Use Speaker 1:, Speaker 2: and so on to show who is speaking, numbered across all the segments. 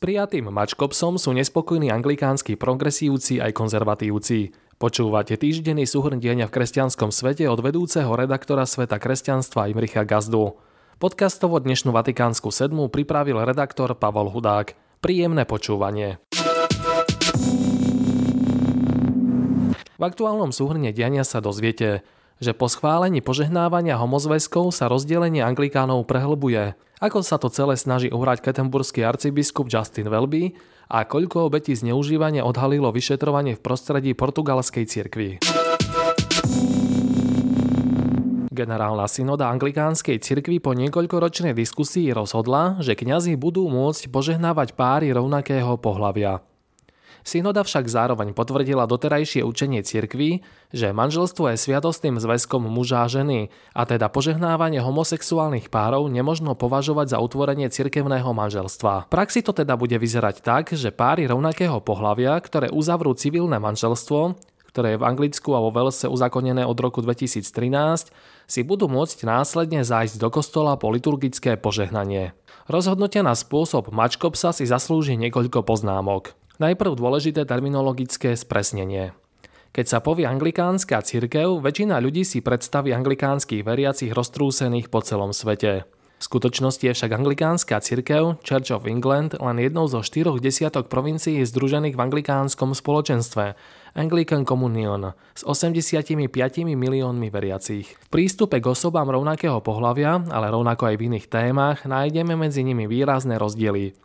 Speaker 1: prijatým mačkopsom sú nespokojní anglikánsky progresívci aj konzervatívci. Počúvate týždenný súhrn diania v kresťanskom svete od vedúceho redaktora Sveta kresťanstva Imricha Gazdu. Podcastovo dnešnú Vatikánsku sedmu pripravil redaktor Pavol Hudák. Príjemné počúvanie. V aktuálnom súhrne diania sa dozviete, že po schválení požehnávania homozväzkov sa rozdelenie anglikánov prehlbuje. Ako sa to celé snaží uhrať ketemburský arcibiskup Justin Welby a koľko obetí zneužívania odhalilo vyšetrovanie v prostredí portugalskej cirkvi. Generálna synoda anglikánskej cirkvi po niekoľkoročnej diskusii rozhodla, že kňazi budú môcť požehnávať páry rovnakého pohľavia. Synoda však zároveň potvrdila doterajšie učenie cirkvy, že manželstvo je sviatostným zväzkom muža a ženy a teda požehnávanie homosexuálnych párov nemožno považovať za utvorenie cirkevného manželstva. V praxi to teda bude vyzerať tak, že páry rovnakého pohľavia, ktoré uzavrú civilné manželstvo, ktoré je v Anglicku a vo Velse uzakonené od roku 2013, si budú môcť následne zájsť do kostola po liturgické požehnanie. Rozhodnutia na spôsob mačkopsa si zaslúži niekoľko poznámok. Najprv dôležité terminologické spresnenie. Keď sa povie anglikánska cirkev, väčšina ľudí si predstaví anglikánskych veriacich roztrúsených po celom svete. V skutočnosti je však anglikánska cirkev Church of England len jednou zo štyroch desiatok provincií združených v anglikánskom spoločenstve Anglican Communion s 85 miliónmi veriacich. V prístupe k osobám rovnakého pohľavia, ale rovnako aj v iných témach, nájdeme medzi nimi výrazné rozdiely.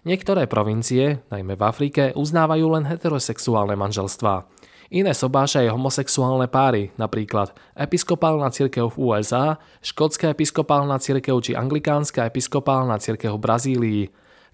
Speaker 1: Niektoré provincie, najmä v Afrike, uznávajú len heterosexuálne manželstvá. Iné sobášajú homosexuálne páry, napríklad episkopálna cirkev v USA, škótska episkopálna cirkev či anglikánska episkopálna cirkev v Brazílii,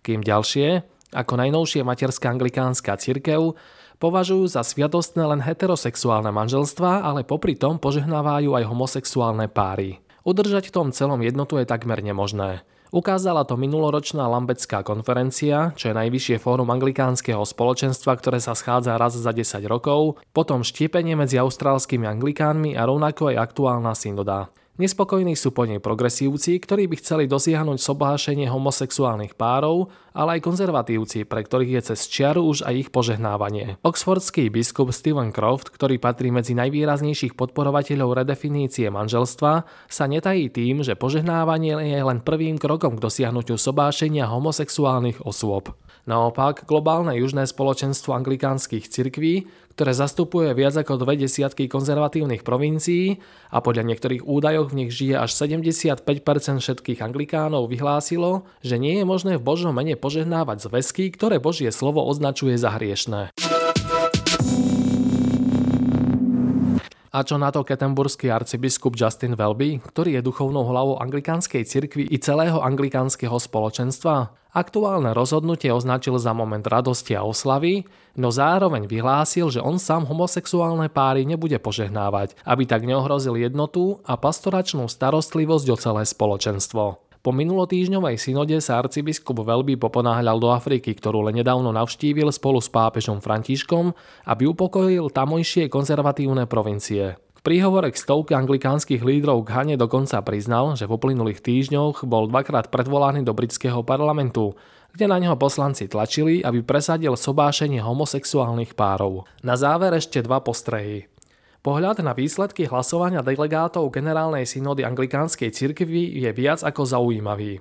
Speaker 1: kým ďalšie, ako najnovšie materská anglikánska cirkev, považujú za sviatostné len heterosexuálne manželstvá, ale popri tom požehnávajú aj homosexuálne páry. Udržať v tom celom jednotu je takmer nemožné. Ukázala to minuloročná Lambecká konferencia, čo je najvyššie fórum anglikánskeho spoločenstva, ktoré sa schádza raz za 10 rokov, potom štiepenie medzi austrálskymi anglikánmi a rovnako aj aktuálna synoda. Nespokojní sú po nej progresívci, ktorí by chceli dosiahnuť sobášenie homosexuálnych párov, ale aj konzervatívci, pre ktorých je cez čiaru už aj ich požehnávanie. Oxfordský biskup Stephen Croft, ktorý patrí medzi najvýraznejších podporovateľov redefinície manželstva, sa netají tým, že požehnávanie je len prvým krokom k dosiahnutiu sobášenia homosexuálnych osôb. Naopak, globálne južné spoločenstvo anglikánskych cirkví, ktoré zastupuje viac ako dve desiatky konzervatívnych provincií a podľa niektorých údajov v nich žije až 75% všetkých anglikánov, vyhlásilo, že nie je možné v Božom mene požehnávať zväzky, ktoré Božie slovo označuje za hriešné. A čo na to ketemburský arcibiskup Justin Welby, ktorý je duchovnou hlavou anglikánskej cirkvi i celého anglikánskeho spoločenstva? Aktuálne rozhodnutie označil za moment radosti a oslavy, no zároveň vyhlásil, že on sám homosexuálne páry nebude požehnávať, aby tak neohrozil jednotu a pastoračnú starostlivosť o celé spoločenstvo. Po minulotýžňovej synode sa arcibiskup Velby poponáhľal do Afriky, ktorú len nedávno navštívil spolu s pápežom Františkom, aby upokojil tamojšie konzervatívne provincie. Príhovore k stovke anglikánskych lídrov k Hane dokonca priznal, že v uplynulých týždňoch bol dvakrát predvolaný do britského parlamentu, kde na neho poslanci tlačili, aby presadil sobášenie homosexuálnych párov. Na záver ešte dva postrehy. Pohľad na výsledky hlasovania delegátov generálnej synody anglikánskej cirkvi je viac ako zaujímavý.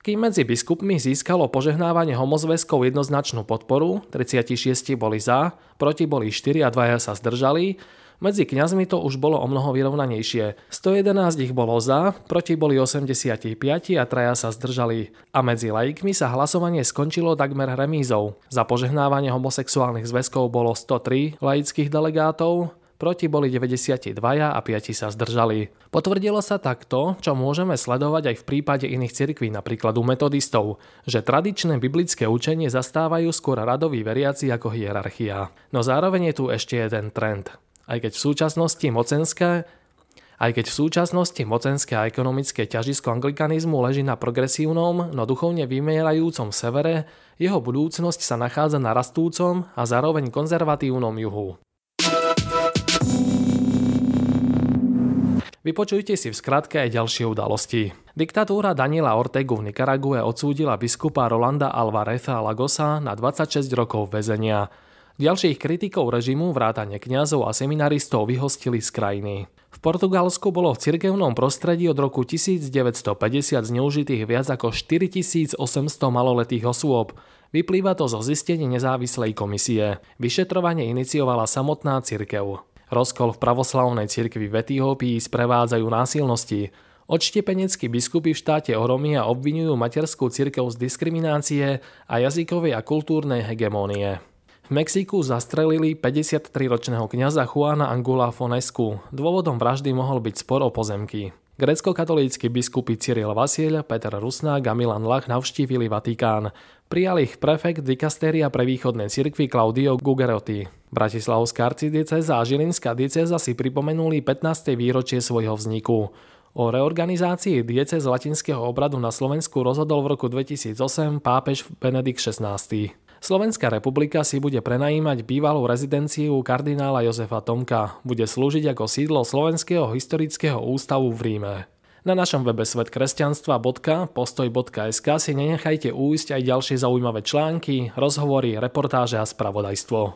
Speaker 1: Kým medzi biskupmi získalo požehnávanie homozväzkov jednoznačnú podporu, 36 boli za, proti boli 4 a 2 sa zdržali, medzi kňazmi to už bolo o mnoho vyrovnanejšie. 111 ich bolo za, proti boli 85 a traja sa zdržali. A medzi laikmi sa hlasovanie skončilo takmer remízou. Za požehnávanie homosexuálnych zväzkov bolo 103 laických delegátov, proti boli 92 a 5 sa zdržali. Potvrdilo sa takto, čo môžeme sledovať aj v prípade iných cirkví, napríklad u metodistov, že tradičné biblické učenie zastávajú skôr radoví veriaci ako hierarchia. No zároveň je tu ešte jeden trend. Aj keď v súčasnosti mocenské aj keď v súčasnosti mocenské a ekonomické ťažisko anglikanizmu leží na progresívnom, no duchovne vymierajúcom severe, jeho budúcnosť sa nachádza na rastúcom a zároveň konzervatívnom juhu. Vypočujte si v skratke aj ďalšie udalosti. Diktatúra Daniela Ortegu v Nikarague odsúdila biskupa Rolanda Alvareza Lagosa na 26 rokov väzenia. Ďalších kritikov režimu, vrátane kňazov a seminaristov vyhostili z krajiny. V Portugalsku bolo v cirkevnom prostredí od roku 1950 zneužitých viac ako 4800 maloletých osôb. Vyplýva to zo zistení nezávislej komisie. Vyšetrovanie iniciovala samotná cirkev. Rozkol v pravoslavnej cirkvi v Etiópii sprevádzajú násilnosti. Odštepeneckí biskupy v štáte Oromia obvinujú materskú cirkev z diskriminácie a jazykovej a kultúrnej hegemónie. V Mexiku zastrelili 53-ročného kňaza Juana Angula Fonescu. Dôvodom vraždy mohol byť spor o pozemky. Grecko-katolícky biskupy Cyril Vasiel, Peter Rusnák a Milan Lach navštívili Vatikán. Prijal ich prefekt dikastéria pre východné cirkvy Claudio Gugerotti. Bratislavská arcidieceza a Žilinská dieceza si pripomenuli 15. výročie svojho vzniku. O reorganizácii diece z latinského obradu na Slovensku rozhodol v roku 2008 pápež Benedikt XVI. Slovenská republika si bude prenajímať bývalú rezidenciu kardinála Jozefa Tomka. Bude slúžiť ako sídlo Slovenského historického ústavu v Ríme. Na našom webe svetkresťanstva.postoj.sk si nenechajte újsť aj ďalšie zaujímavé články, rozhovory, reportáže a spravodajstvo.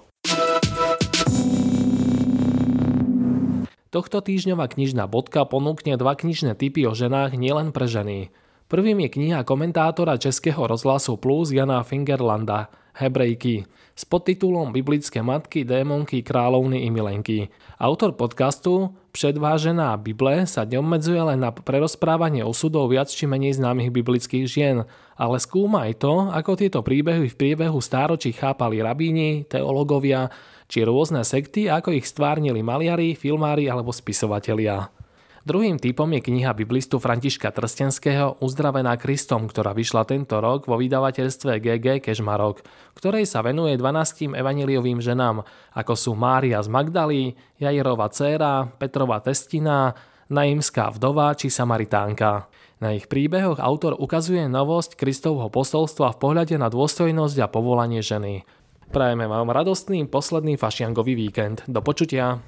Speaker 1: Tohto týždňová knižná bodka ponúkne dva knižné typy o ženách nielen pre ženy. Prvým je kniha komentátora Českého rozhlasu Plus Jana Fingerlanda Hebrejky s podtitulom Biblické matky, démonky, kráľovny i milenky. Autor podcastu Předvážená Bible sa neobmedzuje len na prerozprávanie osudov viac či menej známych biblických žien, ale skúma aj to, ako tieto príbehy v priebehu stáročí chápali rabíni, teológovia či rôzne sekty, ako ich stvárnili maliari, filmári alebo spisovatelia. Druhým typom je kniha biblistu Františka Trstenského Uzdravená Kristom, ktorá vyšla tento rok vo vydavateľstve GG Kežmarok, ktorej sa venuje 12 evaniliovým ženám, ako sú Mária z Magdalí, Jairova dcéra, Petrova testina, Naimská vdova či Samaritánka. Na ich príbehoch autor ukazuje novosť Kristovho posolstva v pohľade na dôstojnosť a povolanie ženy. Prajeme vám radostný posledný fašiangový víkend. Do počutia.